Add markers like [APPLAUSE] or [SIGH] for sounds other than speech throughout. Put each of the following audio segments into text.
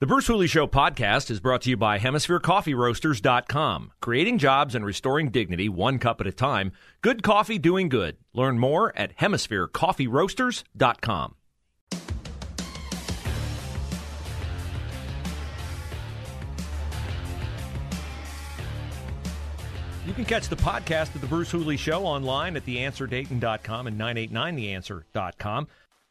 The Bruce Hooley Show podcast is brought to you by HemisphereCoffeeRoasters.com. Creating jobs and restoring dignity one cup at a time. Good coffee doing good. Learn more at HemisphereCoffeeRoasters.com. You can catch the podcast of The Bruce Hooley Show online at theanswerdayton.com and 989theanswer.com.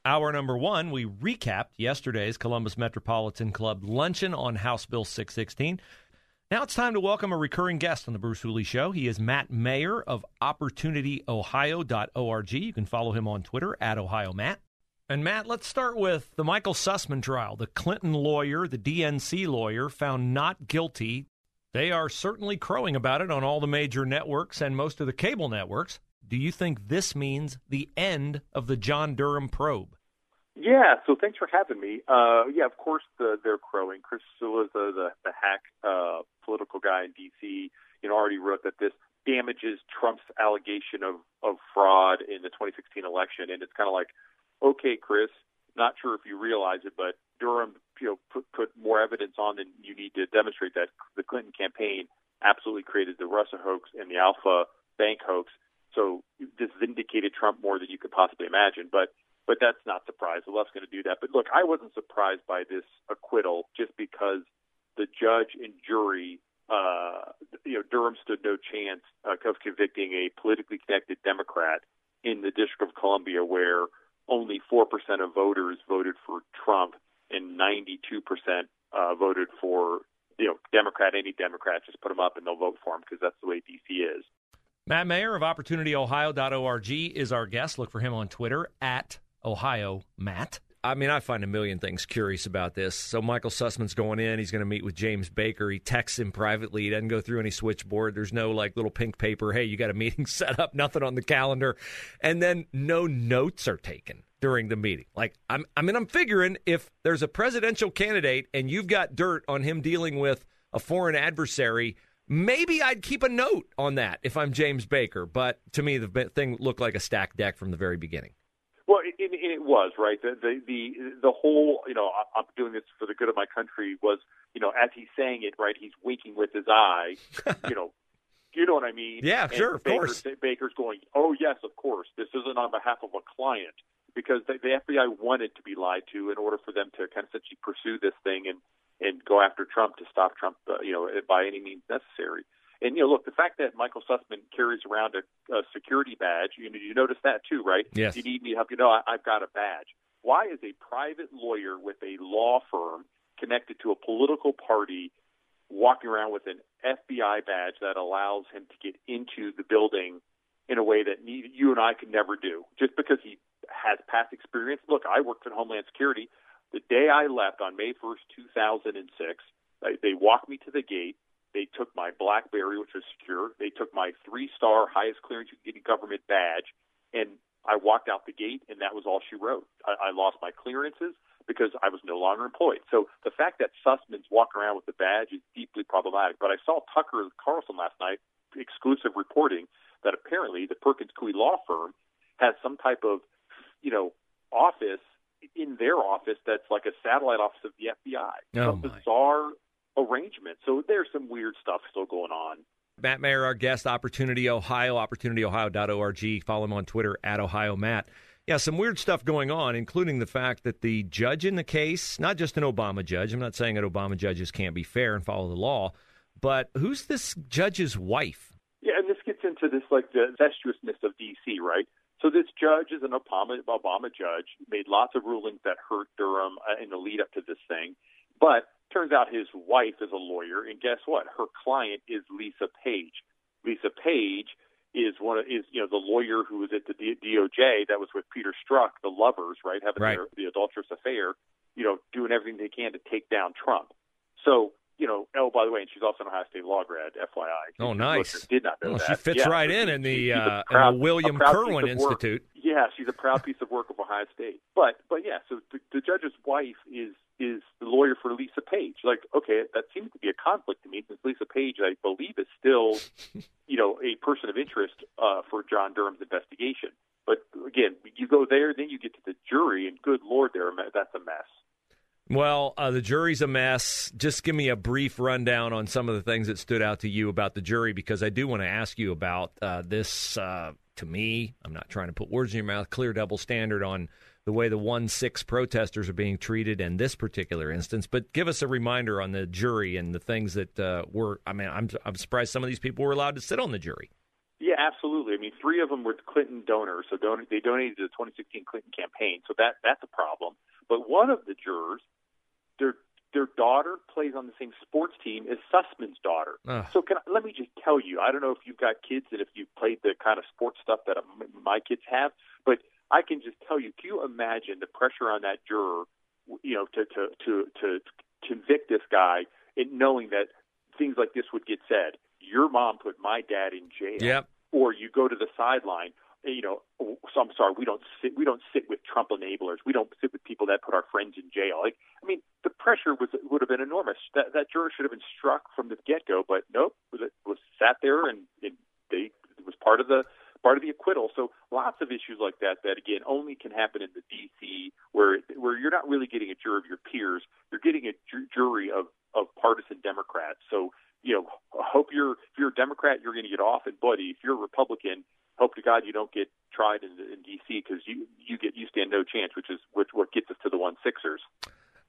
Hour number one, we recapped yesterday's Columbus Metropolitan Club luncheon on House Bill 616. Now it's time to welcome a recurring guest on the Bruce Hooley Show. He is Matt Mayer of OpportunityOhio.org. You can follow him on Twitter at Ohio Matt. And Matt, let's start with the Michael Sussman trial. The Clinton lawyer, the DNC lawyer, found not guilty they are certainly crowing about it on all the major networks and most of the cable networks. Do you think this means the end of the John Durham probe? Yeah, so thanks for having me. Uh, yeah, of course the, they're crowing. Chris Cillizza, the, the hack uh, political guy in D.C., you know, already wrote that this damages Trump's allegation of, of fraud in the 2016 election. And it's kind of like, okay, Chris, not sure if you realize it, but Durham you know put, put more evidence on than you need to demonstrate that the Clinton campaign absolutely created the Russia hoax and the Alfa Bank hoax. So this vindicated Trump more than you could possibly imagine. But but that's not surprised. The left's going to do that. But look, I wasn't surprised by this acquittal just because the judge and jury, uh, you know, Durham stood no chance uh, of convicting a politically connected Democrat in the District of Columbia, where only four percent of voters voted for Trump and 92% uh, voted for you know Democrat. Any Democrat, just put them up and they'll vote for him because that's the way DC is. Matt Mayer of OpportunityOhio.org is our guest. Look for him on Twitter at Ohio Matt. I mean, I find a million things curious about this. So Michael Sussman's going in. He's going to meet with James Baker. He texts him privately. He doesn't go through any switchboard. There's no like little pink paper. Hey, you got a meeting [LAUGHS] set up. Nothing on the calendar, and then no notes are taken during the meeting. Like I'm, I mean, I'm figuring if there's a presidential candidate and you've got dirt on him dealing with a foreign adversary, maybe I'd keep a note on that if I'm James Baker. But to me, the thing looked like a stacked deck from the very beginning. Well, it, it, it was right. The, the the the whole, you know, I'm doing this for the good of my country. Was you know, as he's saying it, right? He's winking with his eye. you know, [LAUGHS] you know what I mean? Yeah, and sure, of Baker, course. Baker's going, oh yes, of course. This isn't on behalf of a client because the, the FBI wanted to be lied to in order for them to kind of essentially pursue this thing and and go after Trump to stop Trump, uh, you know, by any means necessary. And you know, look, the fact that Michael Sussman carries around a, a security badge, you know, you notice that too, right? Yes. You need me to help you know I, I've got a badge. Why is a private lawyer with a law firm connected to a political party walking around with an FBI badge that allows him to get into the building in a way that you and I could never do, just because he has past experience. Look, I worked in Homeland Security. The day I left on May 1st, 2006, they walked me to the gate. They took my BlackBerry, which was secure. They took my three-star highest clearance you can get government badge, and I walked out the gate, and that was all she wrote. I, I lost my clearances because I was no longer employed. So the fact that Sussman's walking around with the badge is deeply problematic. But I saw Tucker Carlson last night, exclusive reporting that apparently the Perkins Coie law firm has some type of you know, office in their office that's like a satellite office of the FBI. Oh some bizarre arrangement. So there's some weird stuff still going on. Matt Mayer, our guest, Opportunity Ohio, opportunityohio.org. Follow him on Twitter at Ohio Matt. Yeah, some weird stuff going on, including the fact that the judge in the case, not just an Obama judge, I'm not saying that Obama judges can't be fair and follow the law, but who's this judge's wife? Yeah, and this gets into this like the vestuousness of DC, right? So this judge is an Obama, Obama judge, made lots of rulings that hurt Durham uh, in the lead up to this thing. But turns out his wife is a lawyer, and guess what? Her client is Lisa Page. Lisa Page is one of, is you know the lawyer who was at the DOJ that was with Peter Strzok, the lovers, right, having right. Their, the adulterous affair. you know, doing everything they can to take down Trump. So, you know, oh, by the way, and she's also an Ohio State law grad, FYI. Oh, nice. Did not know well, that. She fits yeah, right in in the, uh, proud, in the William Kirwan Institute. Yeah, she's a proud piece of work of Ohio State. But, but yeah, so the, the judge's wife is is the lawyer for Lisa Page. Like, okay, that seems to be a conflict to me since Lisa Page, I believe, is still, [LAUGHS] you know, a person of interest uh, for John Durham's investigation. But again, you go there, then you get to the jury, and good lord, there that's a mess. Well, uh, the jury's a mess. Just give me a brief rundown on some of the things that stood out to you about the jury, because I do want to ask you about uh, this. Uh, to me, I'm not trying to put words in your mouth. Clear double standard on the way the one six protesters are being treated in this particular instance. But give us a reminder on the jury and the things that uh, were. I mean, I'm I'm surprised some of these people were allowed to sit on the jury. Yeah, absolutely. I mean, three of them were Clinton donors, so don- they donated to the 2016 Clinton campaign. So that that's a problem. But one of the jurors, their their daughter plays on the same sports team as Sussman's daughter. Ugh. So can I, let me just tell you, I don't know if you've got kids and if you've played the kind of sports stuff that um, my kids have, but I can just tell you, can you imagine the pressure on that juror, you know, to to to to convict this guy, and knowing that things like this would get said. Your mom put my dad in jail. Yep. Or you go to the sideline. You know, so I'm sorry. We don't sit. We don't sit with Trump enablers. We don't sit with people that put our friends in jail. Like, I mean, pressure was would have been enormous. That that juror should have been struck from the get go, but nope, was was sat there and, and they it was part of the part of the acquittal. So lots of issues like that that again only can happen in the D.C. where where you're not really getting a jury of your peers. You're getting a ju- jury of of partisan Democrats. So you know, hope you're if you're a Democrat, you're going to get off, and buddy, if you're a Republican, hope to God you don't get tried in, in D.C. because you you get you stand no chance, which is which what gets us to the one Sixers.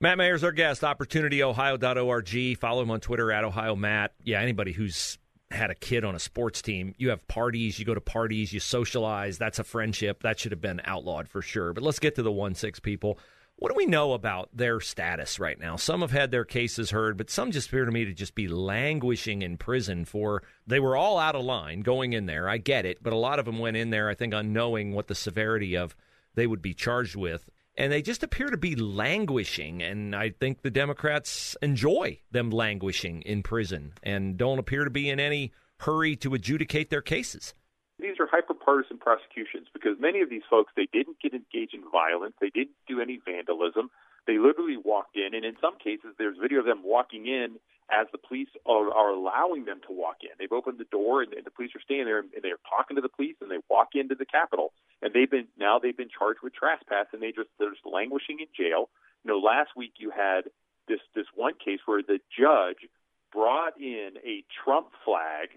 Matt Mayer's our guest. OpportunityOhio.org. Follow him on Twitter at Ohio Matt. Yeah, anybody who's had a kid on a sports team, you have parties, you go to parties, you socialize. That's a friendship. That should have been outlawed for sure. But let's get to the one six people. What do we know about their status right now? Some have had their cases heard, but some just appear to me to just be languishing in prison for they were all out of line going in there. I get it, but a lot of them went in there, I think, unknowing what the severity of they would be charged with. And they just appear to be languishing, and I think the Democrats enjoy them languishing in prison and don't appear to be in any hurry to adjudicate their cases these are hyper-partisan prosecutions because many of these folks they didn't get engaged in violence, they didn't do any vandalism. They literally walked in, and in some cases, there's video of them walking in as the police are, are allowing them to walk in. They've opened the door, and, and the police are standing there, and they're talking to the police, and they walk into the Capitol, and they've been now they've been charged with trespass, and they just they're just languishing in jail. You know, last week you had this this one case where the judge brought in a Trump flag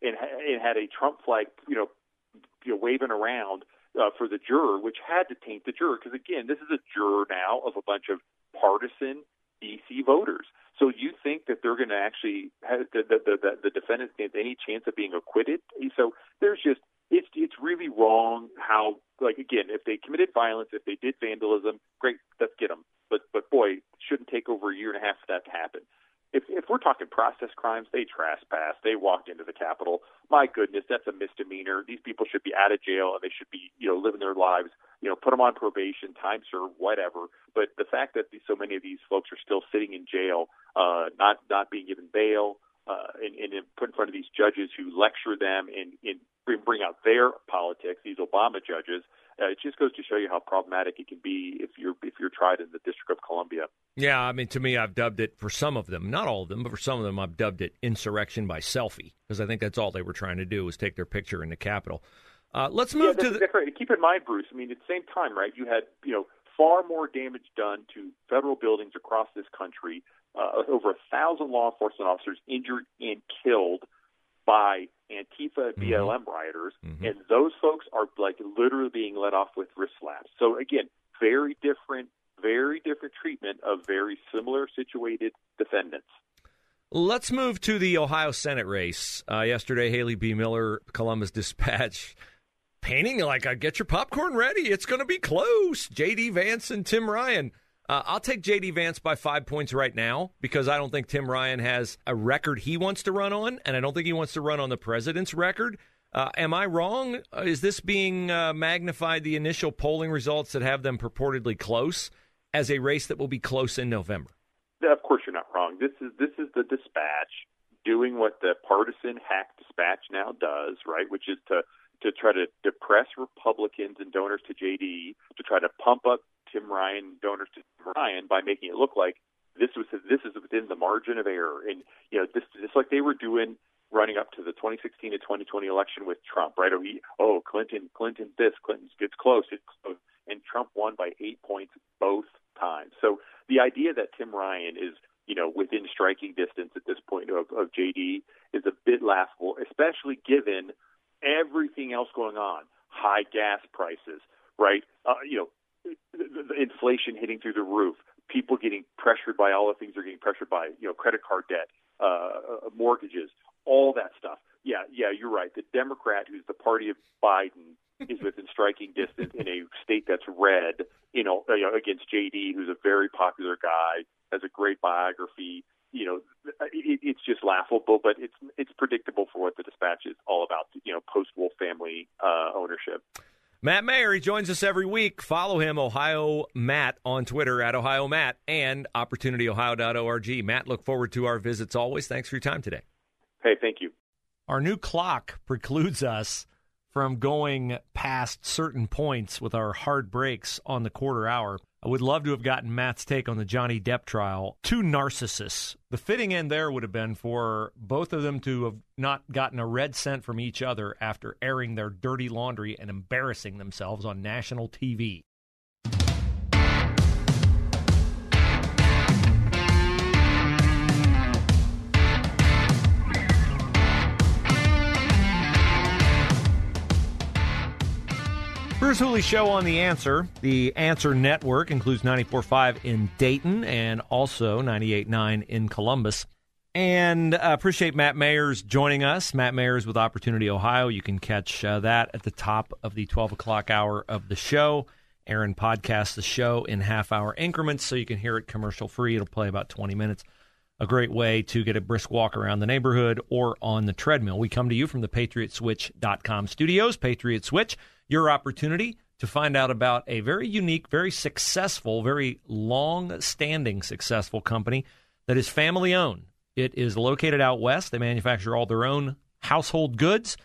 and, and had a Trump flag, you know, you know waving around uh, for the juror, which had to taint the juror because again, this is a juror now of a bunch of partisan DC voters. So you think that they're going to actually have the the, the the defendant stands any chance of being acquitted? So there's just it's it's really wrong how like again if they committed violence if they did vandalism great let's get them but but boy shouldn't take over a year and a half for that to happen if if we're talking process crimes, they trespass, they walked into the Capitol. My goodness, that's a misdemeanor. These people should be out of jail and they should be, you know, living their lives. You know, put them on probation, time served, whatever. But the fact that so many of these folks are still sitting in jail, uh, not not being given bail, uh, and, and put in front of these judges who lecture them and, and bring out their politics, these Obama judges, uh, it just goes to show you how problematic it can be if you're if you're tried in the District of Columbia. Yeah, I mean, to me, I've dubbed it for some of them, not all of them, but for some of them, I've dubbed it insurrection by selfie because I think that's all they were trying to do was take their picture in the Capitol. Uh, let's move yeah, to the. Different. Keep in mind, Bruce. I mean, at the same time, right? You had you know far more damage done to federal buildings across this country. Uh, over a thousand law enforcement officers injured and killed by Antifa and BLM Mm-hmm. rioters, Mhm. and those folks are like literally being let off with wrist slaps. So again, very different, very different treatment of very similar situated defendants. Let's move to the Ohio Senate race. Uh, yesterday, Haley BeMiller, Columbus Dispatch, painting like get your popcorn ready. It's going to be close. J.D. Vance and Tim Ryan. Uh, I'll take J.D. Vance by five points right now because I don't think Tim Ryan has a record he wants to run on, and I don't think he wants to run on the president's record. Uh, am I wrong? Uh, Is this being uh, magnified, the initial polling results that have them purportedly close? as a race that will be close in November. Of course, you're not wrong. This is this is the dispatch doing what the partisan hack dispatch now does, right? Which is to to try to depress Republicans and donors to JD, to try to pump up Tim Ryan donors to Tim Ryan by making it look like this was this is within the margin of error, and you know this just like they were doing running up to the 2016 to 2020 election with Trump, right? Oh, he, oh Clinton, Clinton, this, Clinton gets close, it's close, and Trump won by eight points both times. So the idea that Tim Ryan is you know within striking distance at this point of, of JD is a bit laughable, especially given everything else going on, high gas prices, right? Uh, you know, inflation hitting through the roof, people getting pressured by all the things they're getting pressured by, you know, credit card debt, uh, uh, mortgages, all that stuff. Yeah, yeah, you're right. The Democrat, who's the party of Biden, is within [LAUGHS] striking distance in a state that's red, you know, you know, against JD, who's a very popular guy, has a great biography. You know, it, it's just laughable, but it's it's predictable for what the dispatch is all about. You know, post Wolf family uh, ownership. Matt Mayer, he joins us every week. Follow him, Ohio Matt, on Twitter at Ohio Matt and OpportunityOhio.org. Matt, look forward to our visits always. Thanks for your time today. Hey, thank you. Our new clock precludes us from going past certain points with our hard breaks on the quarter hour. I would love to have gotten Matt's take on the Johnny Depp trial. Two narcissists. The fitting end there would have been for both of them to have not gotten a red cent from each other after airing their dirty laundry and embarrassing themselves on national TV. Bruce Hooley Show on The Answer. The Answer Network includes 94.5 in Dayton and also 98.9 in Columbus. And uh, appreciate Matt Mayers joining us. Matt Mayers with Opportunity Ohio. You can catch uh, that at the top of the 12 o'clock hour of the show. Aaron podcasts the show in half hour increments so you can hear it commercial free. It'll play about 20 minutes. A great way to get a brisk walk around the neighborhood or on the treadmill. We come to you from the PatriotSwitch.com studios. Patriot Switch your opportunity to find out about a very unique, very successful, very long standing successful company that is family owned. It is located out west. They manufacture all their own household goods,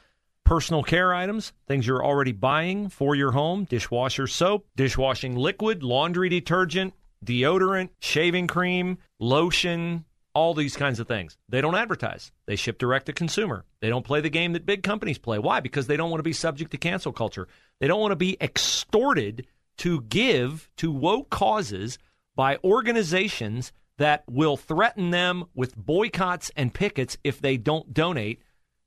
personal care items, things you're already buying for your home dishwasher soap, dishwashing liquid, laundry detergent, deodorant, shaving cream, lotion, all these kinds of things. They don't advertise. They ship direct to consumer. They don't play the game that big companies play. Why? Because they don't want to be subject to cancel culture. They don't want to be extorted to give to woke causes by organizations that will threaten them with boycotts and pickets if they don't donate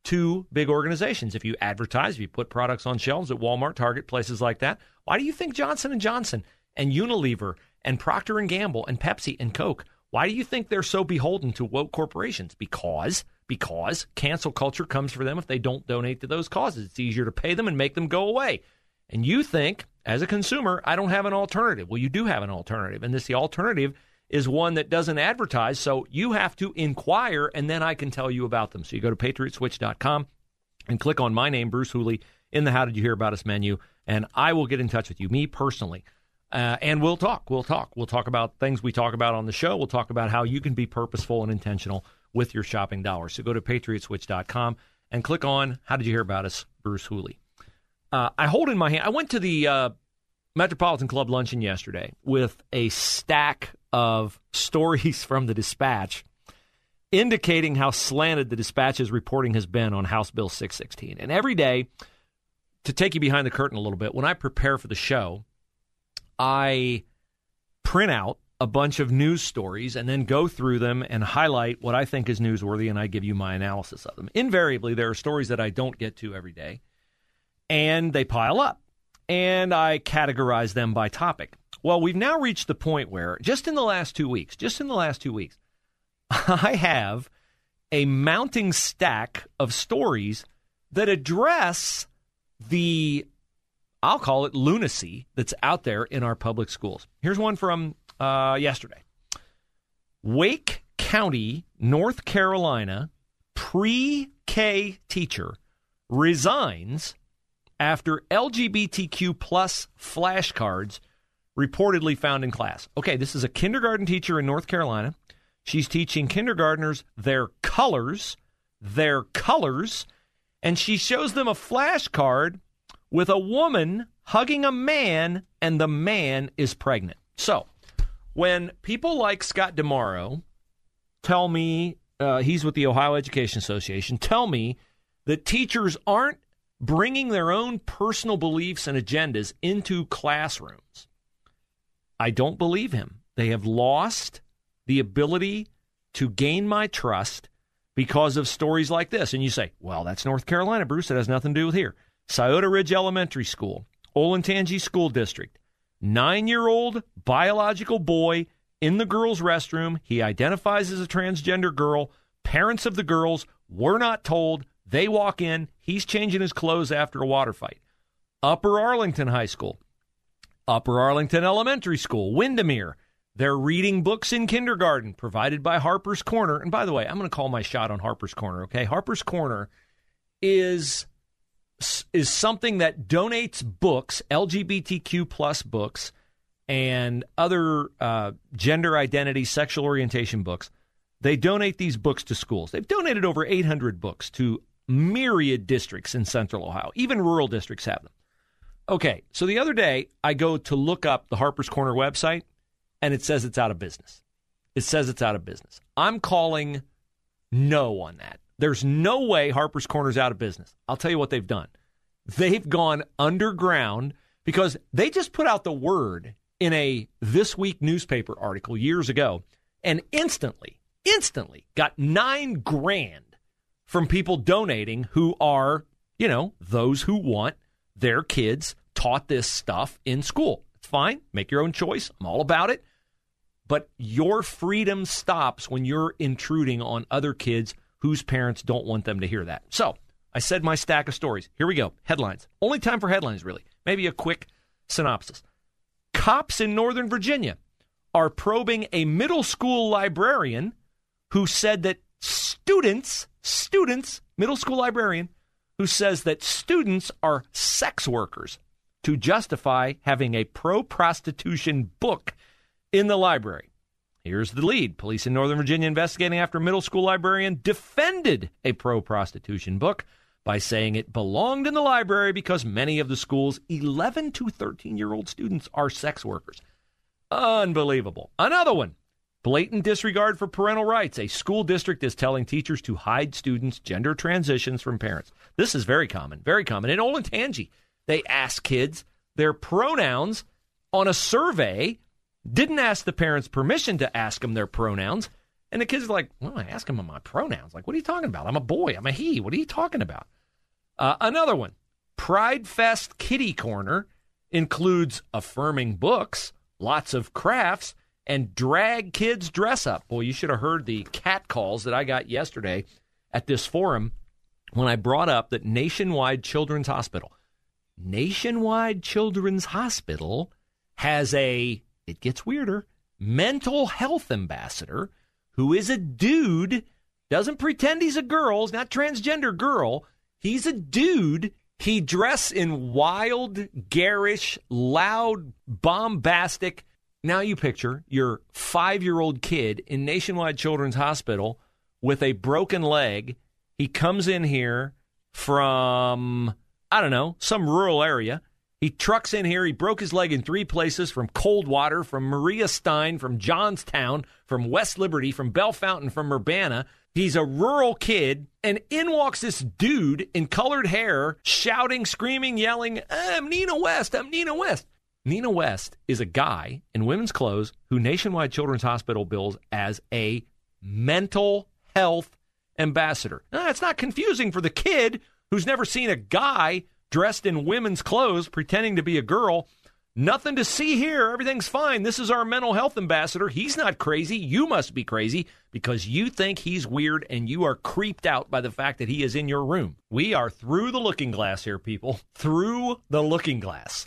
to big organizations. If you advertise, if you put products on shelves at Walmart, Target, places like that, why do you think Johnson and Johnson and Unilever and Procter and Gamble and Pepsi and Coke why do you think they're so beholden to woke corporations? Because because cancel culture comes for them if they don't donate to those causes. It's easier to pay them and make them go away. And you think, as a consumer, I don't have an alternative. Well, you do have an alternative, and this the alternative is one that doesn't advertise. So you have to inquire, and then I can tell you about them. So you go to patriotswitch.com and click on my name, Bruce Hooley, in the How Did You Hear About Us menu, and I will get in touch with you, me personally. Uh, and we'll talk. We'll talk. We'll talk about things we talk about on the show. We'll talk about how you can be purposeful and intentional with your shopping dollars. So go to patriotswitch.com and click on How Did You Hear About Us, Bruce Hooley. Uh, I hold in my hand, I went to the uh, Metropolitan Club luncheon yesterday with a stack of stories from the dispatch indicating how slanted the dispatch's reporting has been on House Bill 616. And every day, to take you behind the curtain a little bit, when I prepare for the show, I print out a bunch of news stories and then go through them and highlight what I think is newsworthy and I give you my analysis of them. Invariably, there are stories that I don't get to every day and they pile up and I categorize them by topic. Well, we've now reached the point where just in the last two weeks, just in the last two weeks, [LAUGHS] I have a mounting stack of stories that address the I'll call it lunacy that's out there in our public schools. Here's one from uh, yesterday Wake County, North Carolina, pre K teacher resigns after LGBTQ plus flashcards reportedly found in class. Okay, this is a kindergarten teacher in North Carolina. She's teaching kindergartners their colors, their colors, and she shows them a flashcard with a woman hugging a man, and the man is pregnant. So, when people like Scott DiMauro tell me uh, he's with the Ohio Education Association, tell me that teachers aren't bringing their own personal beliefs and agendas into classrooms. I don't believe him. They have lost the ability to gain my trust because of stories like this. And you say, well, that's North Carolina, Bruce. It has nothing to do with here. Scioto Ridge Elementary School, Olentangy School District. Nine year old biological boy in the girls' restroom. He identifies as a transgender girl. Parents of the girls were not told. They walk in. He's changing his clothes after a water fight. Upper Arlington High School, Upper Arlington Elementary School, Windermere. They're reading books in kindergarten provided by Harper's Corner. And by the way, I'm going to call my shot on Harper's Corner, okay? Harper's Corner is is something that donates books, LGBTQ plus books, and other uh, gender identity, sexual orientation books. They donate these books to schools. They've donated over 800 books to myriad districts in central Ohio. Even rural districts have them. Okay, so the other day I go to look up the Harper's Corner website and it says it's out of business. It says it's out of business. I'm calling no on that. There's no way Harper's Corner's out of business. I'll tell you what they've done. They've gone underground because they just put out the word in a This Week newspaper article years ago and instantly, instantly got nine grand from people donating who are, you know, those who want their kids taught this stuff in school. It's fine. Make your own choice. I'm all about it. But your freedom stops when you're intruding on other kids whose parents don't want them to hear that. So I said my stack of stories. Here we go. Headlines. Only time for headlines, really. Maybe a quick synopsis. Cops in Northern Virginia are probing a middle school librarian who said that students, students, middle school librarian, who says that students are sex workers to justify having a pro prostitution book in the library. Here's the lead. Police in Northern Virginia investigating after a middle school librarian defended a pro prostitution book by saying it belonged in the library because many of the school's 11 to 13 year old students are sex workers. Unbelievable. Another one blatant disregard for parental rights. A school district is telling teachers to hide students' gender transitions from parents. This is very common, very common. In Olentangy, they ask kids their pronouns on a survey, didn't ask the parents permission to ask them their pronouns. And the kids are like, well, I ask them my pronouns. Like, what are you talking about? I'm a boy. I'm a he. What are you talking about? Uh, another one, Pride Fest Kitty Corner includes affirming books, lots of crafts, and drag kids dress up. Boy, you should have heard the cat calls that I got yesterday at this forum when I brought up that Nationwide Children's Hospital, Nationwide Children's Hospital has a, it gets weirder, mental health ambassador who is a dude, doesn't pretend he's a girl, he's not transgender girl, He's a dude. He dress in wild, garish, loud, bombastic. Now you picture your five year old kid in Nationwide Children's Hospital with a broken leg. He comes in here from, I don't know, some rural area. He trucks in here. He broke his leg in three places from Coldwater, from Maria Stein, from Johnstown, from West Liberty, from Bellefontaine, from Urbana. He's a rural kid, and in walks this dude in colored hair, shouting, screaming, yelling, I'm Nina West, I'm Nina West. Nina West is a guy in women's clothes who Nationwide Children's Hospital bills as a mental health ambassador. Now, it's not confusing for the kid who's never seen a guy dressed in women's clothes pretending to be a girl Nothing to see here. Everything's fine. This is our mental health ambassador. He's not crazy. You must be crazy because you think he's weird and you are creeped out by the fact that he is in your room. We are through the looking glass here, people. Through the looking glass.